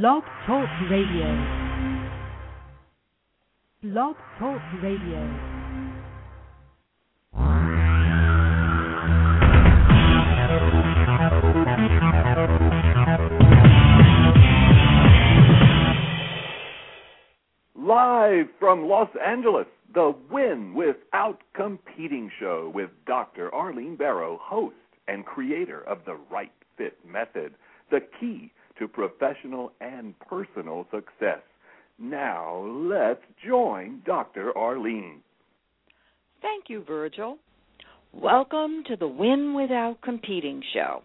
Blog Talk Radio. Blog Talk Radio. Live from Los Angeles, the Win Without Competing show with Dr. Arlene Barro, host and creator of the Right Fit Method, the key to professional and personal success. Now, let's join Dr. Arlene. Thank you, Virgil. Welcome to the Win Without Competing show.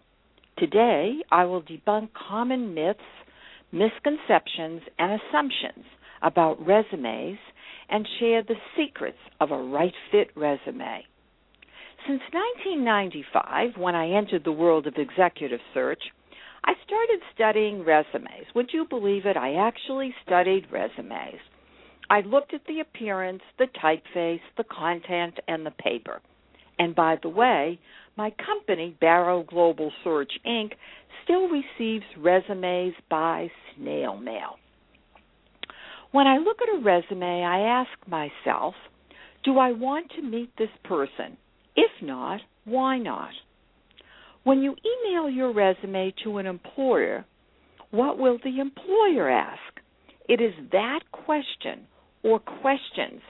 Today, I will debunk common myths, misconceptions, and assumptions about resumes and share the secrets of a right fit resume. Since 1995, when I entered the world of executive search, I started studying resumes. Would you believe it? I actually studied resumes. I looked at the appearance, the typeface, the content, and the paper. And by the way, my company, Barro Global Search Inc., still receives resumes by snail mail. When I look at a resume, I ask myself, do I want to meet this person? If not, why not? When you email your resume to an employer, what will the employer ask? It is that question or questions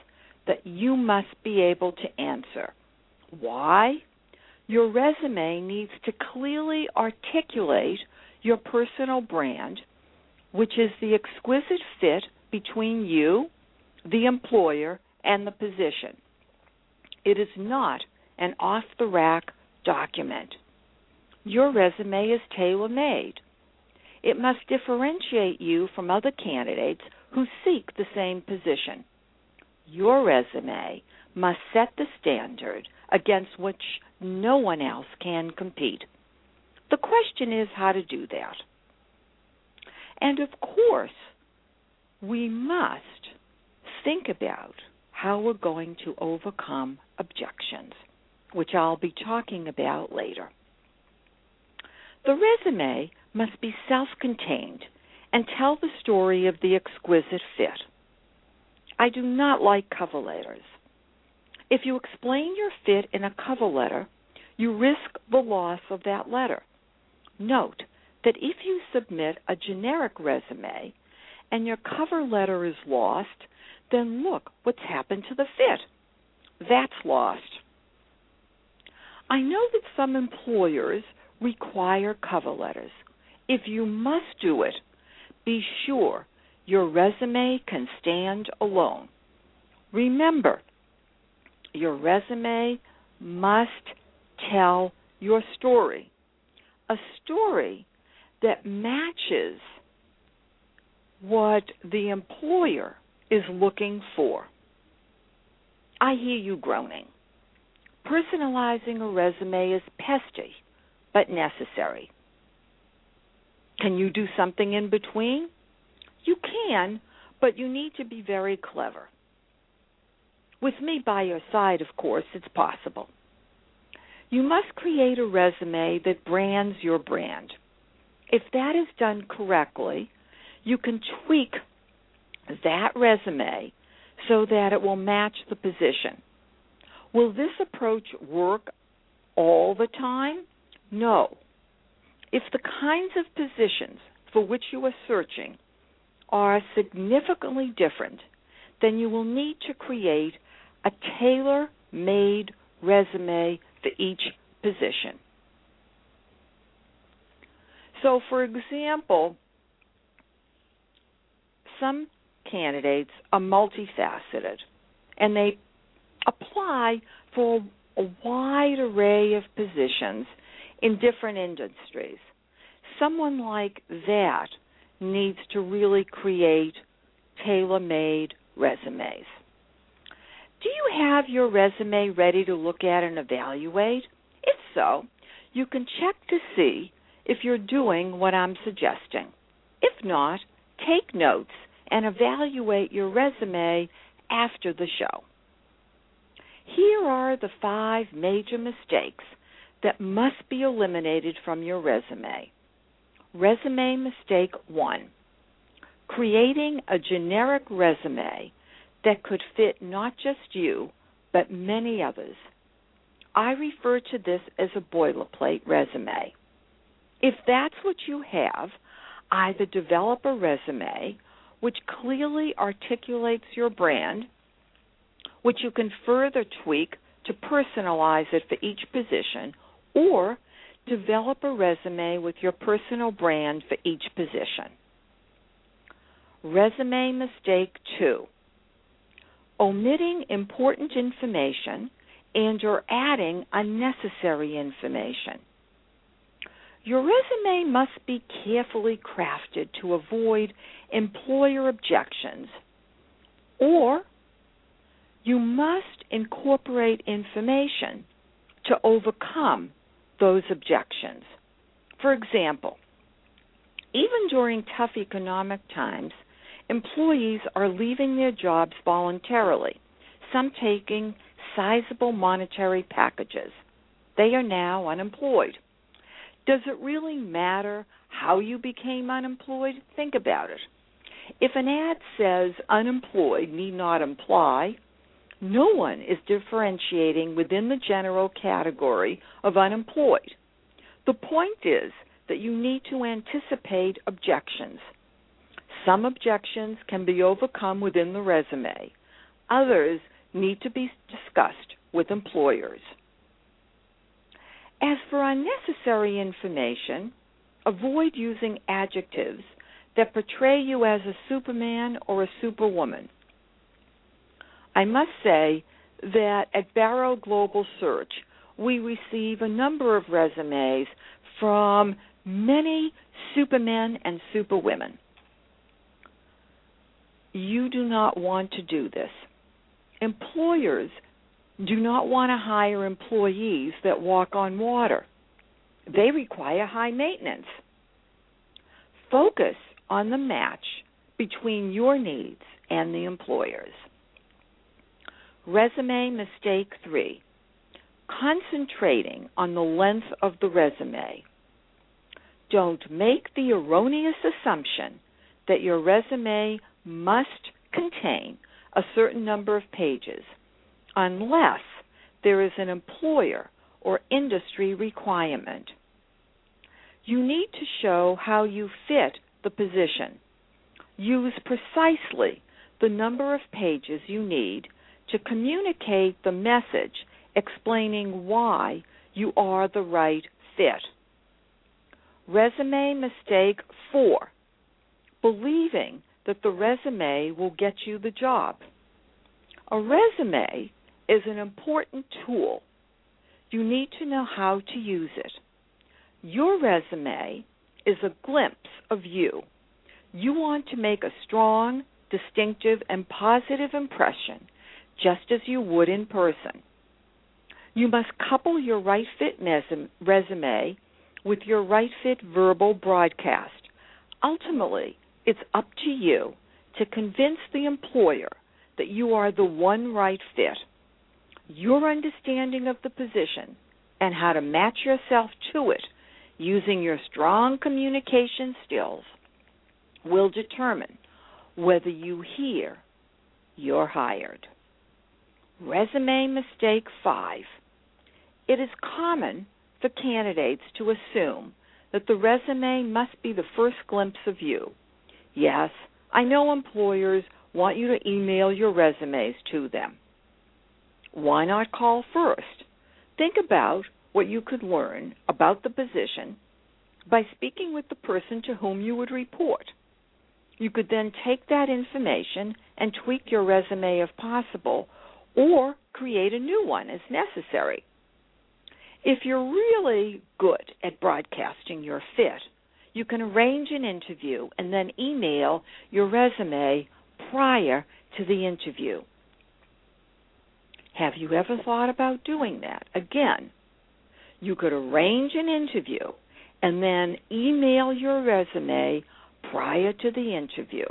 that you must be able to answer. Why? Your resume needs to clearly articulate your personal brand, which is the exquisite fit between you, the employer, and the position. It is not an off the rack document. Your resume is tailor made. It must differentiate you from other candidates who seek the same position. Your resume must set the standard against which no one else can compete. The question is how to do that. And of course, we must think about how we're going to overcome objections, which I'll be talking about later. The resume must be self contained and tell the story of the exquisite fit. I do not like cover letters. If you explain your fit in a cover letter, you risk the loss of that letter. Note that if you submit a generic resume and your cover letter is lost, then look what's happened to the fit. That's lost. I know that some employers require cover letters. If you must do it, be sure your resume can stand alone. Remember, your resume must tell your story. A story that matches what the employer is looking for. I hear you groaning. Personalizing a resume is pesky, but necessary. Can you do something in between? You can, but you need to be very clever. With me by your side, of course, it's possible. You must create a resume that brands your brand. If that is done correctly, you can tweak that resume so that it will match the position. Will this approach work all the time? No. If the kinds of positions for which you are searching are significantly different, then you will need to create a tailor made resume for each position. So, for example, some candidates are multifaceted and they apply for a wide array of positions in different industries. Someone like that needs to really create tailor made resumes. Do you have your resume ready to look at and evaluate? If so, you can check to see if you're doing what I'm suggesting. If not, take notes and evaluate your resume after the show. Here are the five major mistakes that must be eliminated from your resume. Resume mistake one creating a generic resume that could fit not just you, but many others. I refer to this as a boilerplate resume. If that's what you have, either develop a resume which clearly articulates your brand, which you can further tweak to personalize it for each position, or develop a resume with your personal brand for each position. Resume mistake 2 omitting important information and or adding unnecessary information. Your resume must be carefully crafted to avoid employer objections, or you must incorporate information to overcome those objections. For example, even during tough economic times, employees are leaving their jobs voluntarily, some taking sizable monetary packages. They are now unemployed. Does it really matter how you became unemployed? Think about it. If an ad says unemployed need not imply, no one is differentiating within the general category of unemployed. The point is that you need to anticipate objections. Some objections can be overcome within the resume, others need to be discussed with employers. As for unnecessary information, avoid using adjectives that portray you as a superman or a superwoman. I must say that at Barro Global Search, we receive a number of resumes from many supermen and superwomen. You do not want to do this. Employers do not want to hire employees that walk on water. They require high maintenance. Focus on the match between your needs and the employer's. Resume mistake three concentrating on the length of the resume. Don't make the erroneous assumption that your resume must contain a certain number of pages unless there is an employer or industry requirement. You need to show how you fit the position. Use precisely the number of pages you need to communicate the message explaining why you are the right fit. Resume mistake four believing that the resume will get you the job. A resume is an important tool. You need to know how to use it. Your resume is a glimpse of you. You want to make a strong, distinctive, and positive impression just as you would in person. You must couple your right fit resume with your right fit verbal broadcast. Ultimately, it's up to you to convince the employer that you are the one right fit. Your understanding of the position and how to match yourself to it using your strong communication skills will determine whether you hear you're hired. Resume mistake five. It is common for candidates to assume that the resume must be the first glimpse of you. Yes, I know employers want you to email your resumes to them. Why not call first? Think about what you could learn about the position by speaking with the person to whom you would report. You could then take that information and tweak your resume if possible or create a new one as necessary. If you're really good at broadcasting your fit, you can arrange an interview and then email your resume prior to the interview. Have you ever thought about doing that? Again, you could arrange an interview and then email your resume prior to the interview.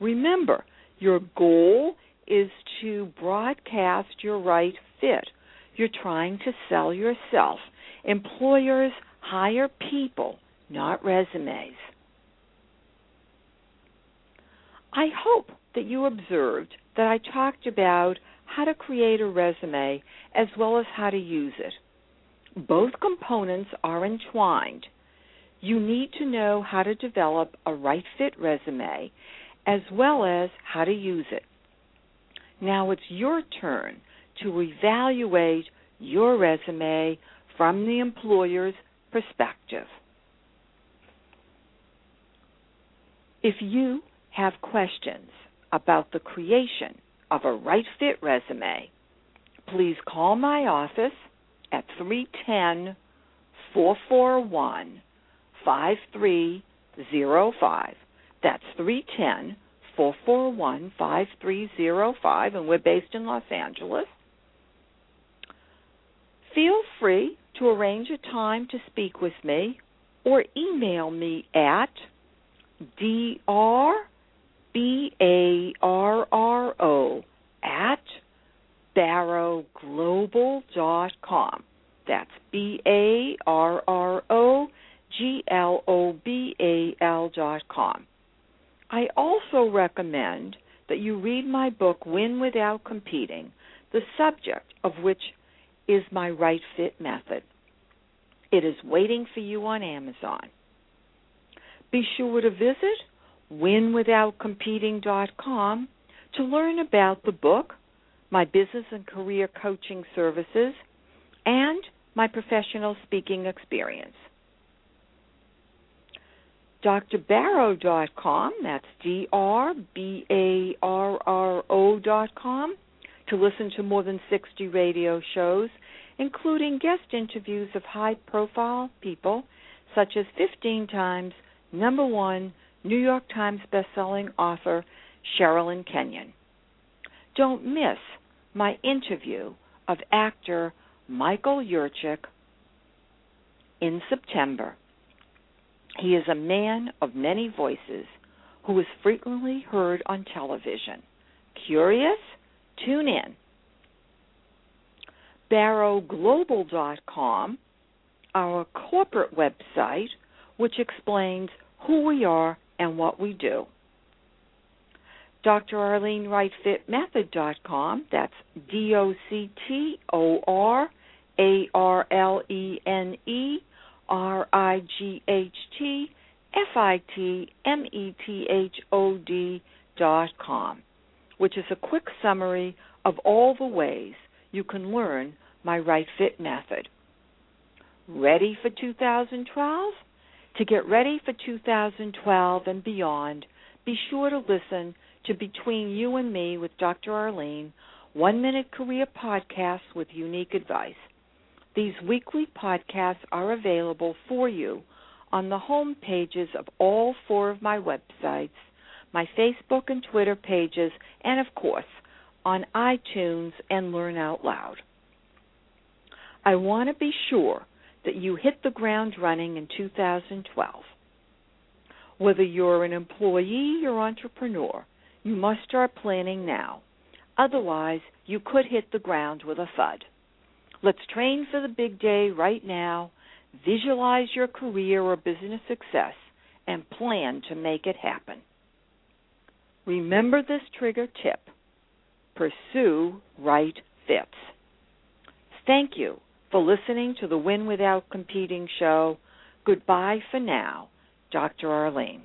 Remember, your goal is to broadcast your right fit. You're trying to sell yourself. Employers hire people, not resumes. I hope that you observed that I talked about how to create a resume as well as how to use it. Both components are entwined. You need to know how to develop a right fit resume as well as how to use it. Now it's your turn to evaluate your resume from the employer's perspective. If you have questions about the creation of a right fit resume, please call my office at 310 441 5305. That's 310 441 5305, and we're based in Los Angeles. Feel free to arrange a time to speak with me or email me at drbarro at barroglobal.com. That's B A R R O G L O B A L dot com. I also recommend that you read my book, Win Without Competing, the subject of which is my right fit method. It is waiting for you on Amazon. Be sure to visit winwithoutcompeting.com to learn about the book, my business and career coaching services, and my professional speaking experience. drbarro.com, that's D R B A R R O.com, to listen to more than 60 radio shows, including guest interviews of high profile people such as 15 times number one New York Times bestselling author Sherrilyn Kenyon. Don't miss my interview of actor Michael Yurchak in September. He is a man of many voices who is frequently heard on television. Curious? Tune in. BarroGlobal.com, our corporate website, which explains who we are and what we do. Dr. Arlene Right Fit Method.com, that's D O C T O R A R L E N E R I G H T F I T M E T H O D dot com, which is a quick summary of all the ways you can learn my Right Fit method. Ready for 2012? To get ready for 2012 and beyond, be sure to listen to Between You and Me with Dr. Arlene, one minute career podcasts with unique advice. These weekly podcasts are available for you on the home pages of all four of my websites, my Facebook and Twitter pages, and of course, on iTunes and Learn Out Loud. I want to be sure that you hit the ground running in 2012. Whether you're an employee or entrepreneur, you must start planning now. Otherwise, you could hit the ground with a thud. Let's train for the big day right now, visualize your career or business success, and plan to make it happen. Remember this trigger tip pursue right fits. Thank you for listening to the Win Without Competing show. Goodbye for now, Dr. Arlene.